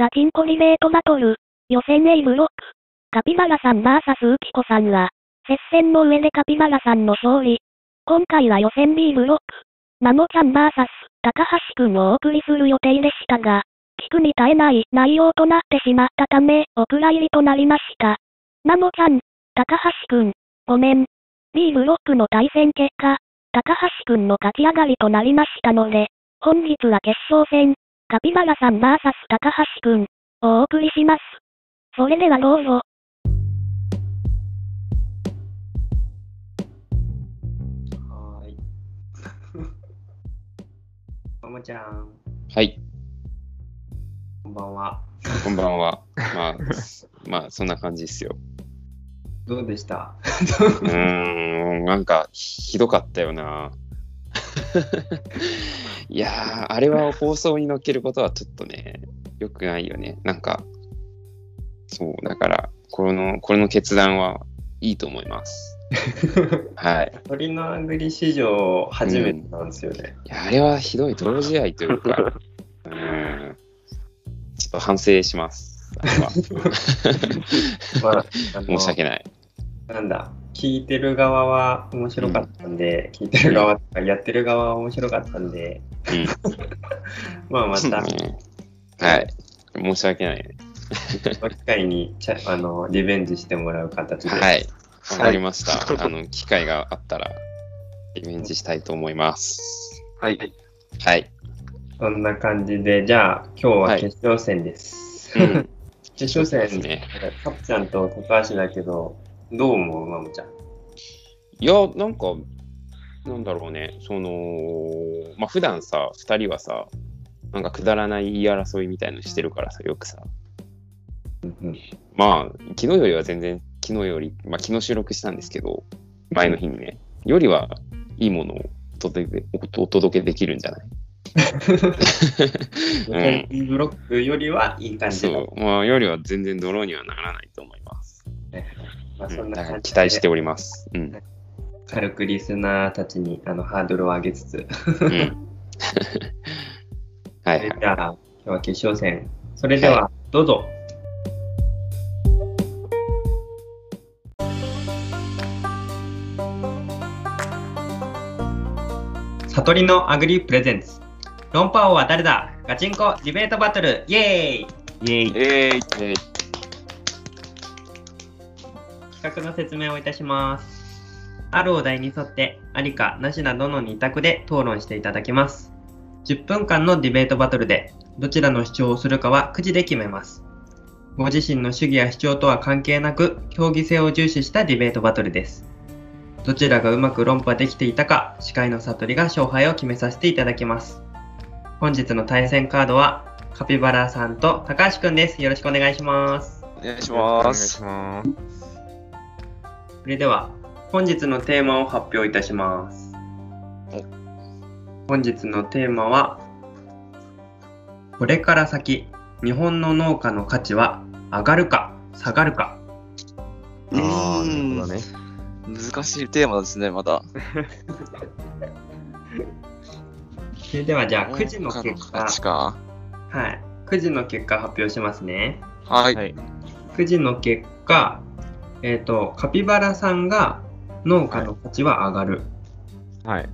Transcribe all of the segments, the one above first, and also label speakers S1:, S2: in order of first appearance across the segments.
S1: ガチンコリベートバトル。予選 A ブロック。カピバラさん VS ウキコさんが、接戦の上でカピバラさんの勝利。今回は予選 B ブロック。マモちゃん VS 高橋くんをお送りする予定でしたが、聞くに耐えない内容となってしまったため、お蔵入りとなりました。マモちゃん、高橋くん、ごめん。B ブロックの対戦結果、高橋くんの勝ち上がりとなりましたので、本日は決勝戦、カピバラさん VS 高橋くん、をお送りします。それではどうぞ。
S2: はーい。ももちゃん、
S3: はい、
S2: こんばんは。
S3: こんばんは。まあ、まあ、そんな感じですよ。
S2: どうでした？
S3: うーん、なんか、ひどかったよな。いやー、あれは放送に乗っけることはちょっとね、良くないよね。なんか、そう、だから、この、これの決断はいいと思います。はい。
S2: 鳥のあぐり史上初めてなんですよね。
S3: いや、あれはひどい泥試合というか、うん、ちょっと反省します。
S2: まあ、
S3: 申し訳ない。
S2: なんだ、聞いてる側は面白かったんで、聞いてる側とかやってる側は面白かったんで、
S3: うん。
S2: まあまた、
S3: うんはい。申し訳ないね。
S2: この機会にちゃあのリベンジしてもらう形で、
S3: はい。わかりました。あの、機会があったら、リベンジしたいと思います。
S4: はい。
S3: はい。
S2: そんな感じで、じゃあ今日は
S3: はい
S2: 決勝戦です。
S3: うん。
S2: 決勝戦、
S3: ですね。
S2: カプちゃんと高橋だけど、どう思う、マムちゃん？
S3: いや、なんか、なんだろうね、その、まあ、普段さ、二人はさ、なんかくだらない言い争いみたいのしてるからさ、よくさ、
S2: うん
S3: まあ、昨日よりは全然、昨日より、まあ、昨日収録したんですけど、前の日にね、よりはいいものをお届けおお届けできるんじゃない？
S2: ブロックよりはいい感じだ
S3: そう、まあ、よりは全然泥にはならないと思います。
S2: まあ、そ
S3: うん
S2: な感じ
S3: 期待して
S2: で
S3: おります。うん。
S2: 軽くリスナーたちにあのハードルを上げつつ、
S3: うん。はいはい。
S2: じゃあ今日は決勝戦。それでは、どうぞ。悟りのアグリプレゼンツ。論破王は誰だ？ガチンコディベートバトルイエーイ
S4: イェイ。
S3: えー、
S2: 企画の説明をいたします。あるお題に沿って、ありかなしなどの2択で討論していただきます。10分間のディベートバトルで、どちらの主張をするかはくじで決めます。ご自身の主義や主張とは関係なく、競技性を重視したディベートバトルです。どちらがうまく論破できていたか、司会の悟りが勝敗を決めさせていただきます。本日の対戦カードは、カピバラさんと高橋くんです。よろしくお願いします。
S4: お願いし
S5: お願い
S4: ます。
S2: それでは本日のテーマを発表いたします。本日のテーマはこれから先日本の農家の価値は上がるか下がるか
S5: ああ、な
S4: うん
S5: るほどね。
S4: 難しいテーマですね、まだ。
S2: それではじゃあ9時の結果。はい9時の結果発表しますね
S4: はい。
S5: はい。
S2: 9時の結果えっ、とカピバラさんが農家の価値は上がる、
S5: はい。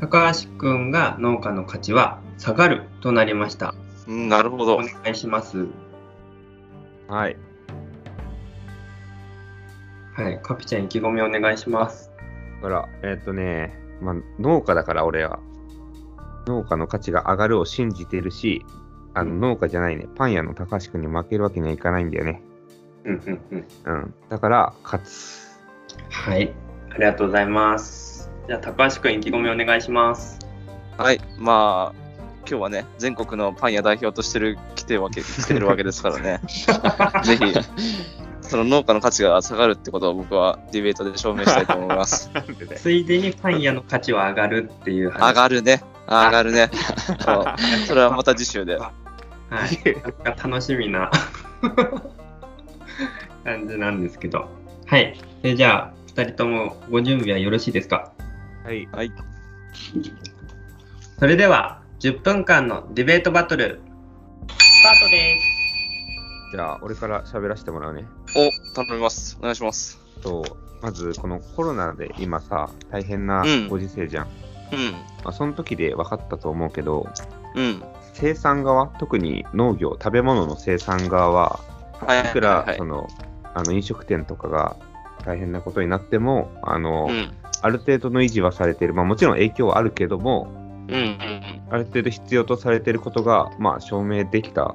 S2: 高橋くんが農家の価値は下がるとなりました
S4: うんなるほど
S2: お。願いします
S5: はい。
S2: はい、カピちゃん意気込みお願いします。
S5: だから、えっとね、まあ、農家だから俺は、農家の価値が上がるを信じてるし、あの、農家じゃないね、パン屋の高橋君に負けるわけにはいかないんだよね。
S2: うんうんうん。
S5: うん。だから、勝つ。
S2: はい、ありがとうございます。じゃあ、高橋くん意気込みお願いします。
S4: はい。まあ、今日はね、全国のパン屋代表としてる来てるわけ、来てるわけですからね。ぜひ、その農家の価値が下がるってことを僕はディベートで証明したいと思います。
S2: ついでにパン屋の価値は上がるっていう話。
S4: 上がるね。上がるね。そうそれはまた次週で。
S2: はい、なんか楽しみな感じなんですけど。はい、でじゃあ、2人ともご準備はよろしいですか？
S5: はい。
S4: はい。
S2: それでは、10分間のディベートバトル、スタートです。
S5: じゃあ、俺から喋らせてもらうね。
S4: お、頼みます。お願いします。
S5: と、まず、このコロナで今さ、大変な
S4: うん
S5: ご時世じゃん。
S4: うん。
S5: まあ、その時で分かったと思うけど、
S4: うん。
S5: 生産側、特に農業、食べ物の生産側は、
S4: はい
S5: いくら、
S4: はい
S5: その、あの飲食店とかが大変なことになっても、あの、
S4: うん。
S5: ある程度の維持はされてる。まあもちろん影響はあるけども、
S4: うん。うん。
S5: ある程度必要とされていることが、まあ、証明できた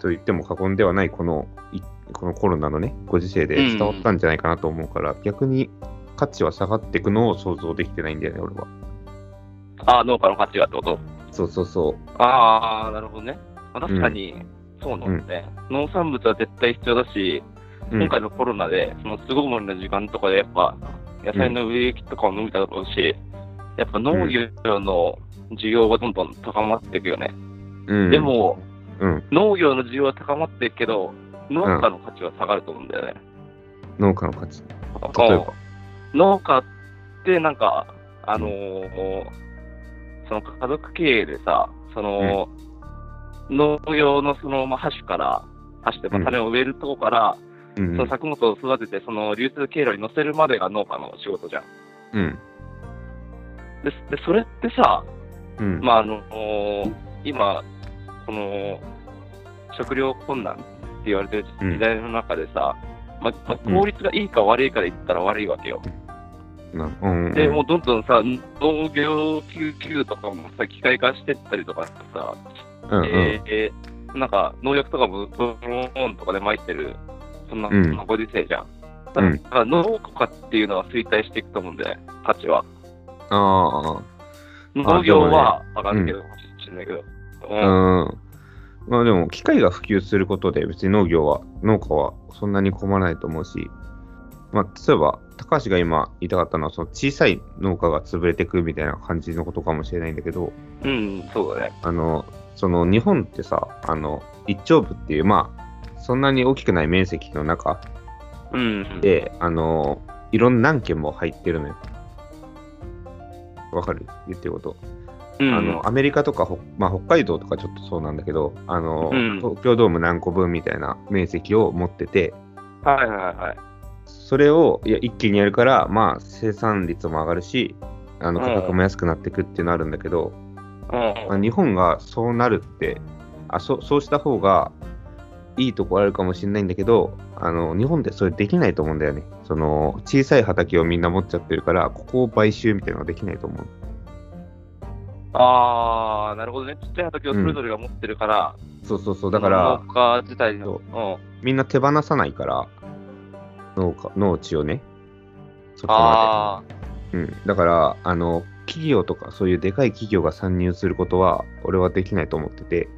S5: と言っても過言ではないこのいこのコロナのねご時世で伝わったんじゃないかなと思うから、逆に価値は下がっていくのを想像できてないんだよね俺は
S4: ああ、農家の価値がってこと？
S5: そうそうそ
S4: ああ、なるほどね。まあ、確かに、そうなんですね、農産物は絶対必要だし、
S5: う、うん
S4: 今回のコロナで、その巣ごもりの時間とかで、やっぱ、野菜の植木とかも伸びただろうし、やっぱ農業の需要がどんどん高まっていくよね。
S5: うん、
S4: でも、
S5: うん、
S4: 農業の需要は高まっていくけど、農家の価値は下がると思うんだよね。
S5: 農家の価値。例えば。
S4: うん農家ってなんか、あのーその家族経営でさ、その、農業のその、まあ、箸から、箸で、まあ
S5: うん。
S4: 種を植えるとこから、
S5: うん
S4: その作物を育てて、その流通経路に乗せるまでが農家の仕事じゃん。
S5: うん。
S4: で、でそれってさ、
S5: うん。
S4: まあ、あの今、この食料困難って言われてる時代の中でさ、まあまあ効率がいいか悪いかで言ったら悪いわけよ。
S5: なうん
S4: で、もうどんどんさ、農業救急とかもさ、機械化してったりとかさ、
S5: うんうん。
S4: えーなんか農薬とかもドローンとかで撒いてる、そんな、
S5: うん
S4: そんなご時世じゃん。だから,、
S5: うん
S4: 農家っていうのは衰退していくと思うんだよね、価値は。
S5: あ
S4: 農業は上がるけど、かもしれないけど。
S5: あ、
S4: うん
S5: うん。まあでも、機械が普及することで、別に農業は、農家はそんなに困らないと思うし、まあ、例えば、高橋が今言いたかったのは、その小さい農家が潰れてくみたいな感じのことかもしれないんだけど、
S4: うん、そうだね。
S5: あの、その日本ってさ、あの、一丁部っていう、まあ、そんなに大きくない面積の中
S4: うん。
S5: で、あの、いろんな何軒も入ってるのよ。わかる？言ってること。
S4: うん、
S5: あのアメリカとか、ほまあ、北海道とかちょっとそうなんだけど、あの
S4: うん
S5: 東京ドーム何個分みたいな面積を持ってて、
S4: はいはいはい。
S5: それをいや一気にやるから、まあ、生産率も上がるし、あの
S4: うん
S5: 価格も安くなっていくっていうのあるんだけど、
S4: うん
S5: まあ、日本がそうなるってあそ、そうした方がいいとこあるかもしれないんだけど、あの日本ってそれできないと思うんだよね。その小さい畑をみんな持っちゃってるから、ここを買収みたいなのができないと思う。
S4: ああ、なるほどね。ちっちゃい畑をそれぞれが持ってるから、
S5: そうそうそう、だから、
S4: 農家自体の、
S5: そう
S4: うん、
S5: みんな手放さないから、農家農地をね、そこま
S4: あ
S5: で。うん。だから、あの、企業とか、そういうでかい企業が参入することは、俺はできないと思ってて、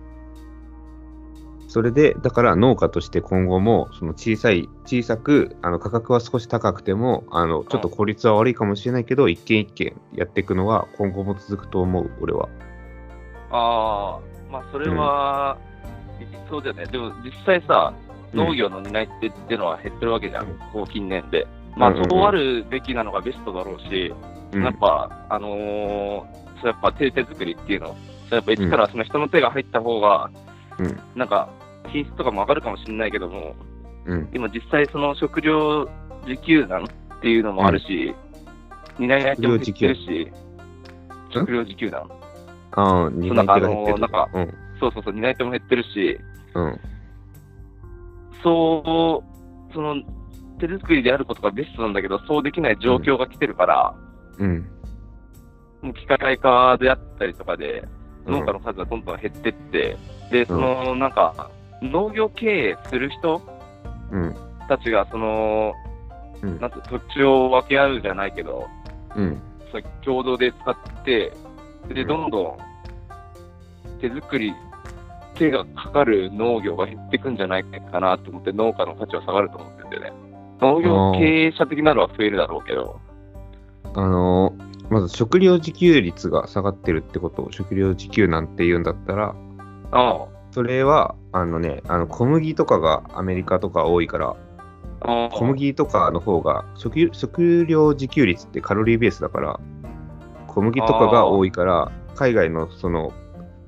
S5: それで、だから農家として今後も、その小さい、小さく、あの価格は少し高くても、あの、ちょっと効率は悪いかもしれないけど、一軒一軒やっていくのは今後も続くと思う、俺は。
S4: あ、ああ、まあそれは、そうだよね。でも実際さ、農業の担い手っていうのは減ってるわけじゃん、
S5: うん
S4: こう近年で。まあそうあるべきなのがベストだろうし、
S5: うん
S4: やっぱ、あのーそうやっぱ手手作りっていうの、そうやっぱ一からその人の手が入った方が、
S5: うん
S4: なんか品質とかも上がるかもしれないけども、
S5: うん。
S4: 今実際その食料自給なんっていうのもあるし、担い手も減ってるし、食料自給なん。
S5: ああ、担い手が減ってるとか。うん。
S4: そうそうそう、担い手も減ってるし、
S5: うん。
S4: そう、その手作りであることがベストなんだけど、そうできない状況が来てるから、
S5: うん。
S4: もう機械化であったりとかで、
S5: うん
S4: 農家の数がどんどん減ってって、で、その、なんか、農業経営する人
S5: うん。
S4: たちが、その、
S5: うん
S4: なんて土地を分け合うじゃないけど、
S5: うん。
S4: それ共同で使って、で、
S5: うん
S4: どんどん手作り、手がかかる農業が減っていくんじゃないかなと思って、農家の価値は下がると思ってるんだよね。農業経営者的なのは増えるだろうけど、
S5: あのーまず食料自給率が下がってるってことを食料自給なんて言うんだったら、
S4: あ
S5: それは、あのね、あの小麦とかがアメリカとか多いから、小麦とかの方が食食料自給率ってカロリーベースだから、小麦とかが多いから、海外のその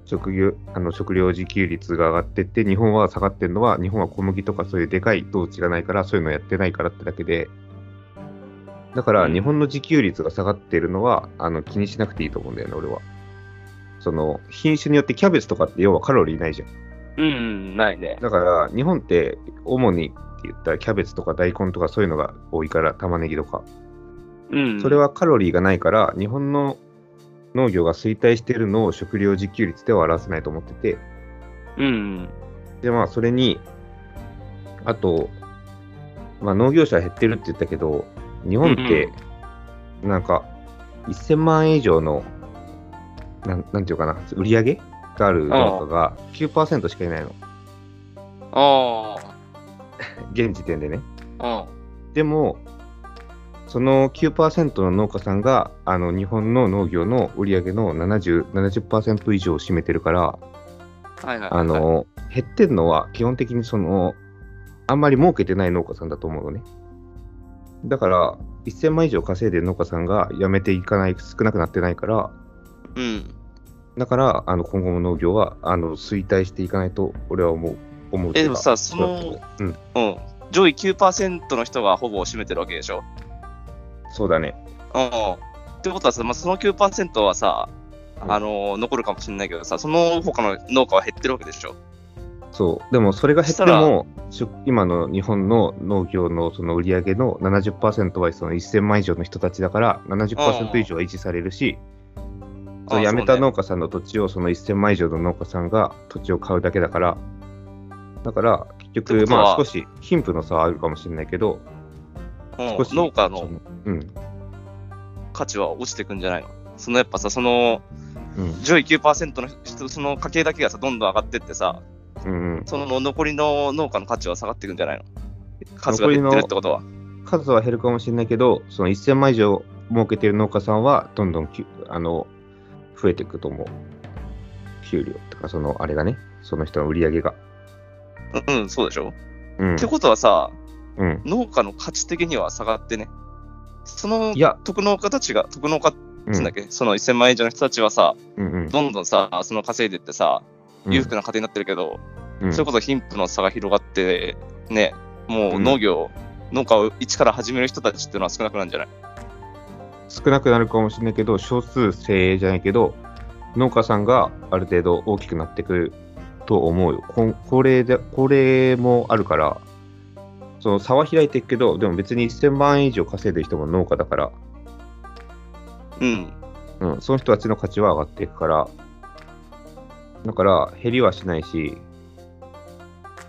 S5: 食料あの食料自給率が上がってって、日本は下がってるのは、日本は小麦とかそういうでかい統治がないから、そういうのやってないからってだけで、だから
S4: うん。
S5: 日本の自給率が下がってるのは、あの気にしなくていいと思うんだよね、俺は。その品種によってキャベツとかって要はカロリーないじゃん。
S4: うん、うん、ないね。
S5: だから日本って主にって言ったらキャベツとか大根とかそういうのが多いから、玉ねぎとか。
S4: うん。
S5: それはカロリーがないから、日本の農業が衰退しているのを食料自給率では表せないと思ってて、
S4: うん。
S5: で、まあ、それに、あと、まあ、農業者は減ってるって言ったけど、日本って、なんか、1000万円以上の、なんなんていうかな、売り上げがある農家が9%しかいないの。
S4: あ
S5: 現時点でね。
S4: あ。
S5: でも、その9%の農家さんがあの日本の農業の売り上げの70 70%以上を占めてるから、
S4: はいはいはい。
S5: あの減ってるのは基本的にそのあんまり儲けてない農家さんだと思うのね。だから、1000万以上稼いでる農家さんが辞めていかない、少なくなってないから、
S4: うん。
S5: だからあの今後も農業はあの衰退していかないと俺は思う。思う
S4: えでもさその、
S5: うん、
S4: うん。上位9%の人がほぼ占めてるわけでしょ？
S5: そうだね。
S4: うん。ってことはさ、まあ、その9%はさ、
S5: うん
S4: あの残るかもしれないけどさ、その他の農家は減ってるわけでしょ？
S5: そう。でもそれが減っても、今の日本の農業のその売り上げの70%はその1000万以上の人たちだから、70%以上は維持されるし、その
S4: あ
S5: 辞めた農家さんの土地をその1000万以上の農家さんが土地を買うだけだから、だから結局、まあ少し貧富の差はあるかもしれないけど、
S4: うん
S5: 少し
S4: 農家の
S5: うん、
S4: 価値は落ちてくんじゃないの？そのやっぱさ、その
S5: うん、
S4: 上位9%の人、その家計だけがさ、どんどん上がってってさ、
S5: うん、うん。
S4: その残りの農家の価値は下がっていくんじゃないの？数が減ってるってことは。
S5: 数は減るかもしれないけど、その1000万以上儲けてる農家さんは、どんどんきあの増えていくと思う。給料とか、そのあれがね、その人の売り上げが。
S4: うん、うん、そうでしょ、
S5: うん。
S4: ってことはさ、
S5: うん、
S4: 農家の価値的には下がってね、その
S5: いや、
S4: 特農家たちが、特農家つうんだっけ、その1000万円以上の人たちはさ、
S5: うんうん。
S4: どんどんさ、その稼いでってさ、
S5: うん。
S4: 裕福な家庭になってるけど、
S5: うん。
S4: それこそ貧富の差が広がって、ね、もう
S5: うん。
S4: 農業、農家を一から始める人たちっていうのは少なくなるんじゃない？
S5: 少なくなるかもしれないけど、少数精鋭じゃないけど、農家さんがある程度大きくなってくると思うよ。こ高齢で高齢もあるから、その差は開いていくけど、でも別に1000万円以上稼いでる人も農家だから、
S4: うん。
S5: うん、その人たちの価値は上がっていくから、だから減りはしないし、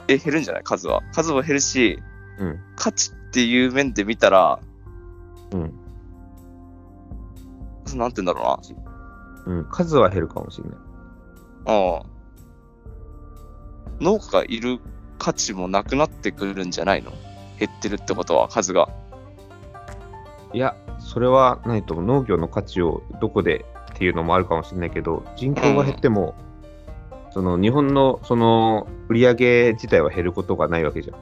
S4: え、減るんじゃない？数は。数は減るし、
S5: うん、
S4: 価値っていう面で見たら、
S5: うん、
S4: なんて言うんだろ
S5: うん、数は減るかもしれない。
S4: うな。うん。農家がいる価値もなくなってくるんじゃないの？減ってるってことは、数が。
S5: いや、それはないと思う。農業の価値をどこでっていうのもあるかもしれないけど、人口が減っても、その日本のその売り上げ自体は減ることがないわけじゃん。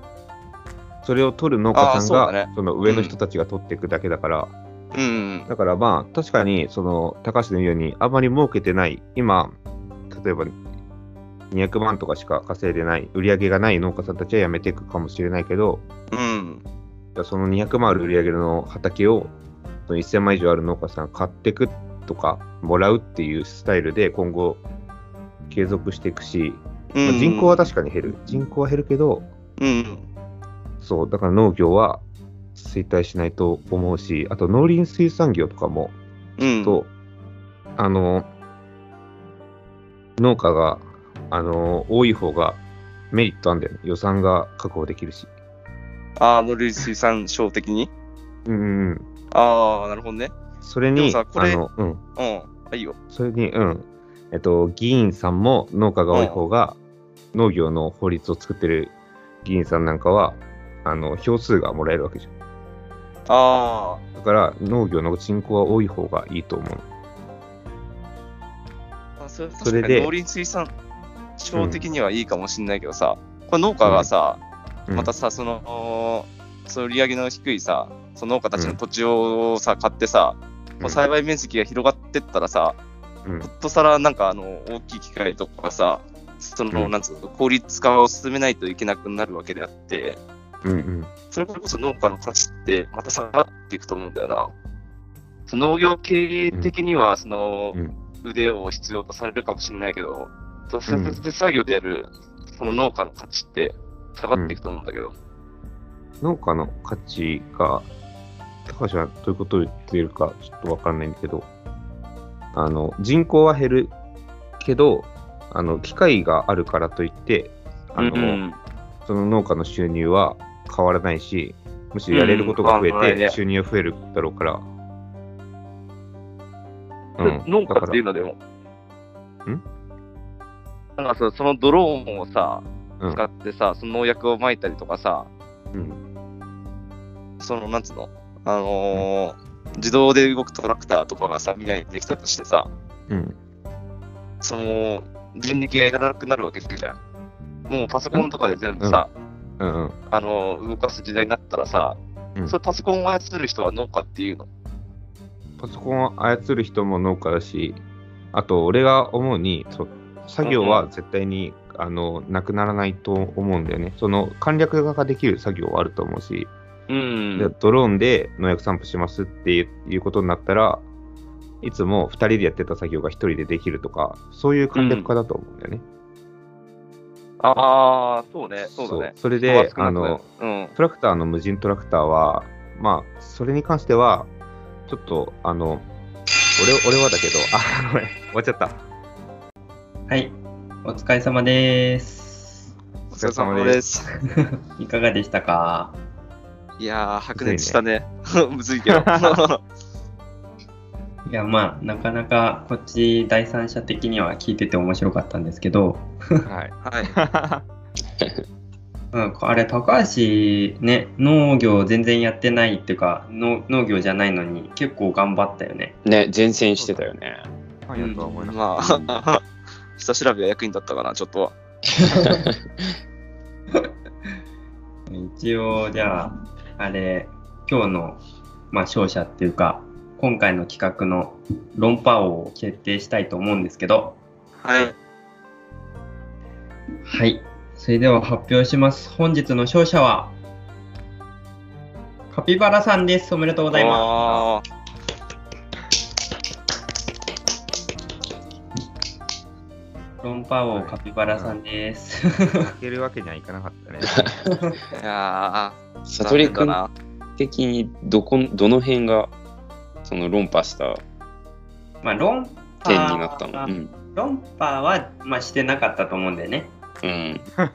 S5: それを取る農家さんが、
S4: そね
S5: その上の人たちが取っていくだけだから、
S4: うん。
S5: だからまあ、確かに、その、高橋の言うように、あまり儲けてない、今、例えば、200万とかしか稼いでない、売り上げがない農家さんたちは辞めていくかもしれないけど、
S4: うん。
S5: その200万ある売り上げの畑を、その1000万以上ある農家さんが買っていくとか、もらうっていうスタイルで今後、継続していくし、まあ人口は確かに減る。人口は減るけど、
S4: うん。
S5: そう、だから農業は衰退しないと思うし、あと農林水産業とかも、
S4: うん。
S5: と、あの、農家が、あの、多い方がメリットあるんだよね。予算が確保できるし。
S4: ああ、農林水産省的に？
S5: うん。
S4: ああ、なるほどね。
S5: それに、あの、うん。
S4: うん。あ、いいよ。
S5: それに、うん。えっと、議員さんも農家が多い方が、農業の法律を作ってる議員さんなんかは、あの、票数がもらえるわけじゃん。
S4: あ
S5: だから、農業の人口は多い方がいいと思う。
S4: ーあ、それ
S5: それで
S4: 確かに農林水産省的にはいいかもしれないけどさ、これ農家がさ、
S5: うん。
S4: またさ、その、その売り上げの低いさ、その農家たちの土地をさ、買ってさ、もう栽培面積が広がってったらさ、
S5: うん。
S4: ほっとさらなんかあの大きい機械とかさ、その、
S5: うん
S4: なんつうの、効率化を進めないといけなくなるわけであって、
S5: うんうん。
S4: それこそ農家の価値ってまた下がっていくと思うんだよな。その農業経営的には、その
S5: うん
S4: 腕を必要とされるかもしれないけど、そ
S5: うん
S4: の手作業でやるその農家の価値って下がっていくと思うんだけど。
S5: 農家の価値が、高橋はどういうことを言っているかちょっとわからないんだけど、あの、人口は減るけど、あの、機械があるからといって、あの、
S4: うん
S5: その農家の収入は変わらないし、むしろやれることが増えて収入が増えるだろうから。
S4: で農家っていうのでも。
S5: ん？
S4: なんかさ、そのドローンをさ、
S5: うん
S4: 使ってさ、その農薬を撒いたりとかさ、
S5: うん。
S4: その、なんつうの、あのー自動で動くトラクターとかがさ、未来にできたとしてさ、
S5: うん。
S4: その、人力がいらなくなるわけじゃん。もうパソコンとかで全部さ、
S5: うんうん。
S4: あのー動かす時代になったらさ、
S5: うん
S4: それパソコンを操る人は農家っていうの？
S5: パソコンを操る人も農家だし、あと、俺が思うに、そう作業は絶対に、あのなくならないと思うんだよね。その簡略化ができる作業はあると思うし、
S4: うん
S5: でドローンで農薬散布しますっていうことになったら、いつも2人でやってた作業が1人でできるとか、そういう簡略化だと思うんだよね。
S4: ああ、そうね、そうだね。
S5: それで、あの、
S4: うん。
S5: トラクターの無人トラクターは、まあ、それに関しては、ちょっと、あの、俺俺はだけど、あ、ごめん、終わっちゃった。
S2: はい。お疲れ様です。
S4: お疲れ様です。
S2: いかがでしたか？
S4: いやー、白熱したね。むずいけど。
S2: いや、まあ、なかなかこっち第三者的には聞いてて面白かったんですけど、
S5: はい。
S4: はい。
S2: うん、あれ、高橋ね、農業全然やってないっていうか、農農業じゃないのに結構頑張ったよね。
S3: ね、前線してたよね。
S5: とは思えなかっ
S4: まあ、下調べは役に立ったかな、ちょっとは。
S2: 一応、じゃあ、あれ、今日の、まあ、勝者っていうか、今回の企画の論破王を決定したいと思うんですけど、
S4: はい。
S2: はい。それでは発表します。本日の勝者は、カピバラさんです。おめでとうございます。論破王カピバラさんです。
S5: た。負けるわけにはいかなかったね。
S4: いやー、
S3: さとりくん
S4: 残念だな
S3: 的にどこ、どの辺が、その論破した
S2: まあ、論破
S3: 点になったのうん。
S2: 論破は、まあ、してなかったと思うんだよね。
S3: うん。
S2: 論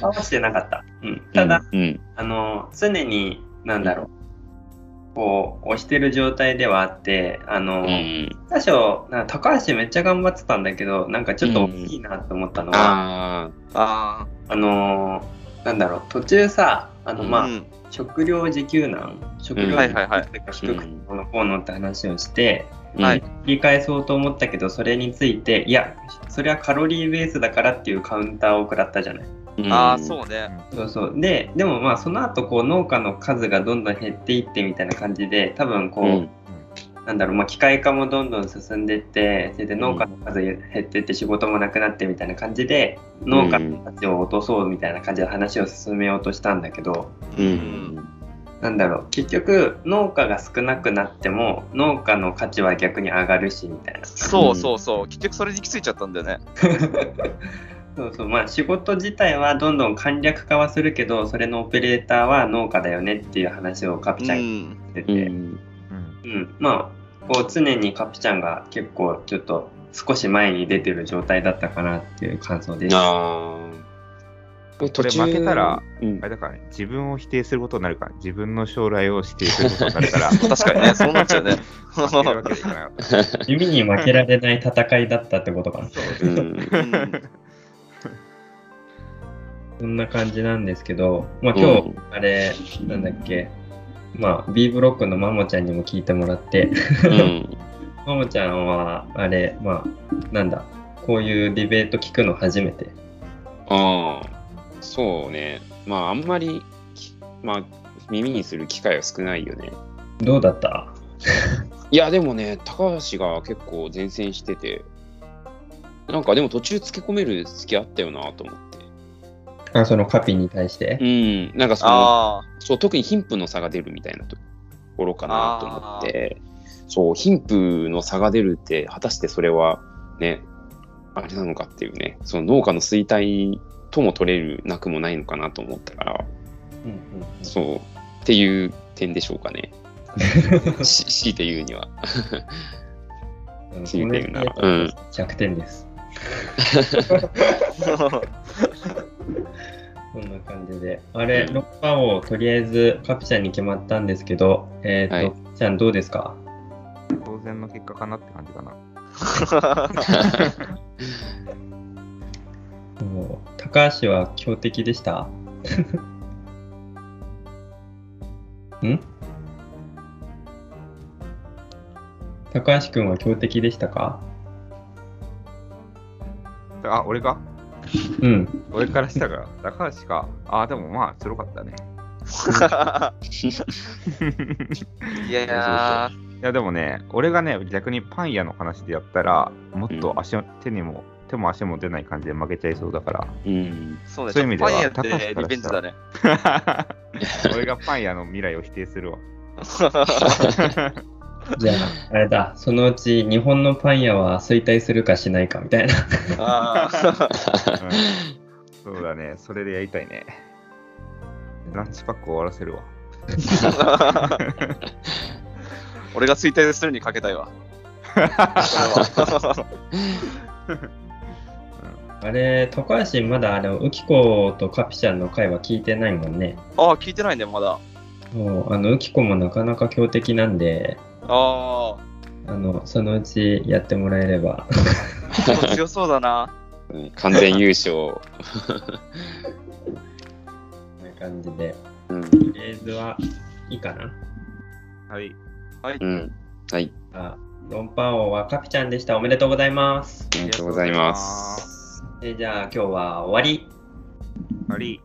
S2: 破はしてなかった。うん、ただ、
S3: うん。
S2: あの、常に、なんだろう、こう、押してる状態ではあって、あの、
S3: うん。
S2: 最初、なんか高橋めっちゃ頑張ってたんだけど、なんかちょっと大きいなって思ったのは、
S3: あ
S4: あ
S2: あのーなんだろう、途中さ、あの、
S3: うん
S2: まあ、
S4: うん
S2: 食料自給難、食
S3: うん
S2: 料自給が低くてこのこうのって話をして、
S3: あ。
S4: はい
S3: うん
S2: 繰り返そうと思ったけど、それについて、いや、それはカロリーベースだからっていうカウンターを食らったじゃない。
S3: うん
S4: ああ、そうね。
S2: そうそう。で、でもまあ、その後、こう、農家の数がどんどん減っていってみたいな感じで、多分こう、
S3: うん。
S2: なんだろう、まあ、機械化もどんどん進んでいって、それで農家の数減っていって仕事もなくなってみたいな感じで、農家の価値を落とそうみたいな感じで話を進めようとしたんだけど、
S3: うん。
S2: なんだろう、結局、農家が少なくなっても、農家の価値は逆に上がるしみたいな。
S4: そうそうそう。結局それに行き着いちゃったんだよね。
S2: そうそう、まあ仕事自体はどんどん簡略化はするけど、それのオペレーターは農家だよねっていう話をカピ
S4: う
S2: ちゃんがってて、
S3: ん。
S5: うん
S2: うん、まあ、こう常にカピちゃんが結構ちょっと少し前に出てる状態だったかなっていう感想です。
S3: ああ。これ
S5: 負けたら、
S3: うん
S5: あれだからね、自分を否定することになるから、自分の将来を否定することになるから、
S4: 確かにね、そうなっちゃうね。
S5: 負けるわけに
S2: 負けられない戦いだったってことかな。
S3: うん。
S4: うん
S2: そんな感じなんですけど、まあ今日、
S3: うん
S2: あれ、なんだっけ、まあ B ブロックのマモちゃんにも聞いてもらって、
S3: うん。
S2: マモちゃんは、あれ、まあ、なんだ、こういうディベート聞くの初めて。
S3: ああ。そうね。まあ、あんまりき、まあ、耳にする機会は少ないよね。
S2: どうだった？
S3: いいや、でもね、高橋が結構前線してて、なんかでも途中つけ込める隙あったよなと思って。
S2: あ、そのカピに対して
S3: う。ん、なんかその、
S4: あ
S3: そう、特に貧富の差が出るみたいなところかなと思って、そう、貧富の差が出るって、果たしてそれはね、あれなのかっていうね、その農家の衰退とも取れるなくもないのかなと思ったから、
S2: うんうん
S3: そう、っていう点でしょうかね。し強いて言うには。
S2: うん。
S3: 強いて言うなら
S2: これ100点です。こんな感じで。あれ、
S3: うん。
S2: ロッパをとりあえずカピちゃんに決まったんですけど、えっ、と、
S3: はい。
S2: カピちゃんどうですか？
S5: 当然の結果かなって感じかな。
S2: もう高橋は強敵でした。ん？高橋くんは強敵でしたか？
S5: あ、俺か
S2: うん。
S5: 俺からしたら、高橋か。あ、でもまあ、強かったね。
S4: いやいや
S5: いや、でもね、俺がね、逆にパン屋の話でやったら、もっと足を、手にも、手も足も出ない感じで負けちゃいそうだから、
S3: うん。
S4: そうね、
S5: そういう意味では
S4: パン屋ってリベンジだね。
S5: 俺がパン屋の未来を否定するわ。
S2: じゃあ、あれだ、そのうち日本のパン屋は衰退するかしないかみたいな。
S4: あー
S5: そうだね、それでやりたいね。ランチパック終わらせるわ。
S4: 俺が衰退するにかけたいわ。
S2: あれ、高橋まだあの、ウキコとカピちゃんの回は聞いてないもんね。
S4: ああ、聞いてないね、まだ。
S2: もう、あの、ウキコもなかなか強敵なんで、
S4: あ
S2: あの、そのうちやってもらえれば。
S4: あ、強そうだな。
S3: うん完全優勝。
S2: こんな感じで。
S3: うん。
S2: とりあえずはいいかな？
S5: はい。
S3: うん。はい。
S2: あ、ロンパン王はカピちゃんでした。おめでとうございます。
S3: ありがとうございます。
S2: えじゃあ今日は終わり。
S5: あり。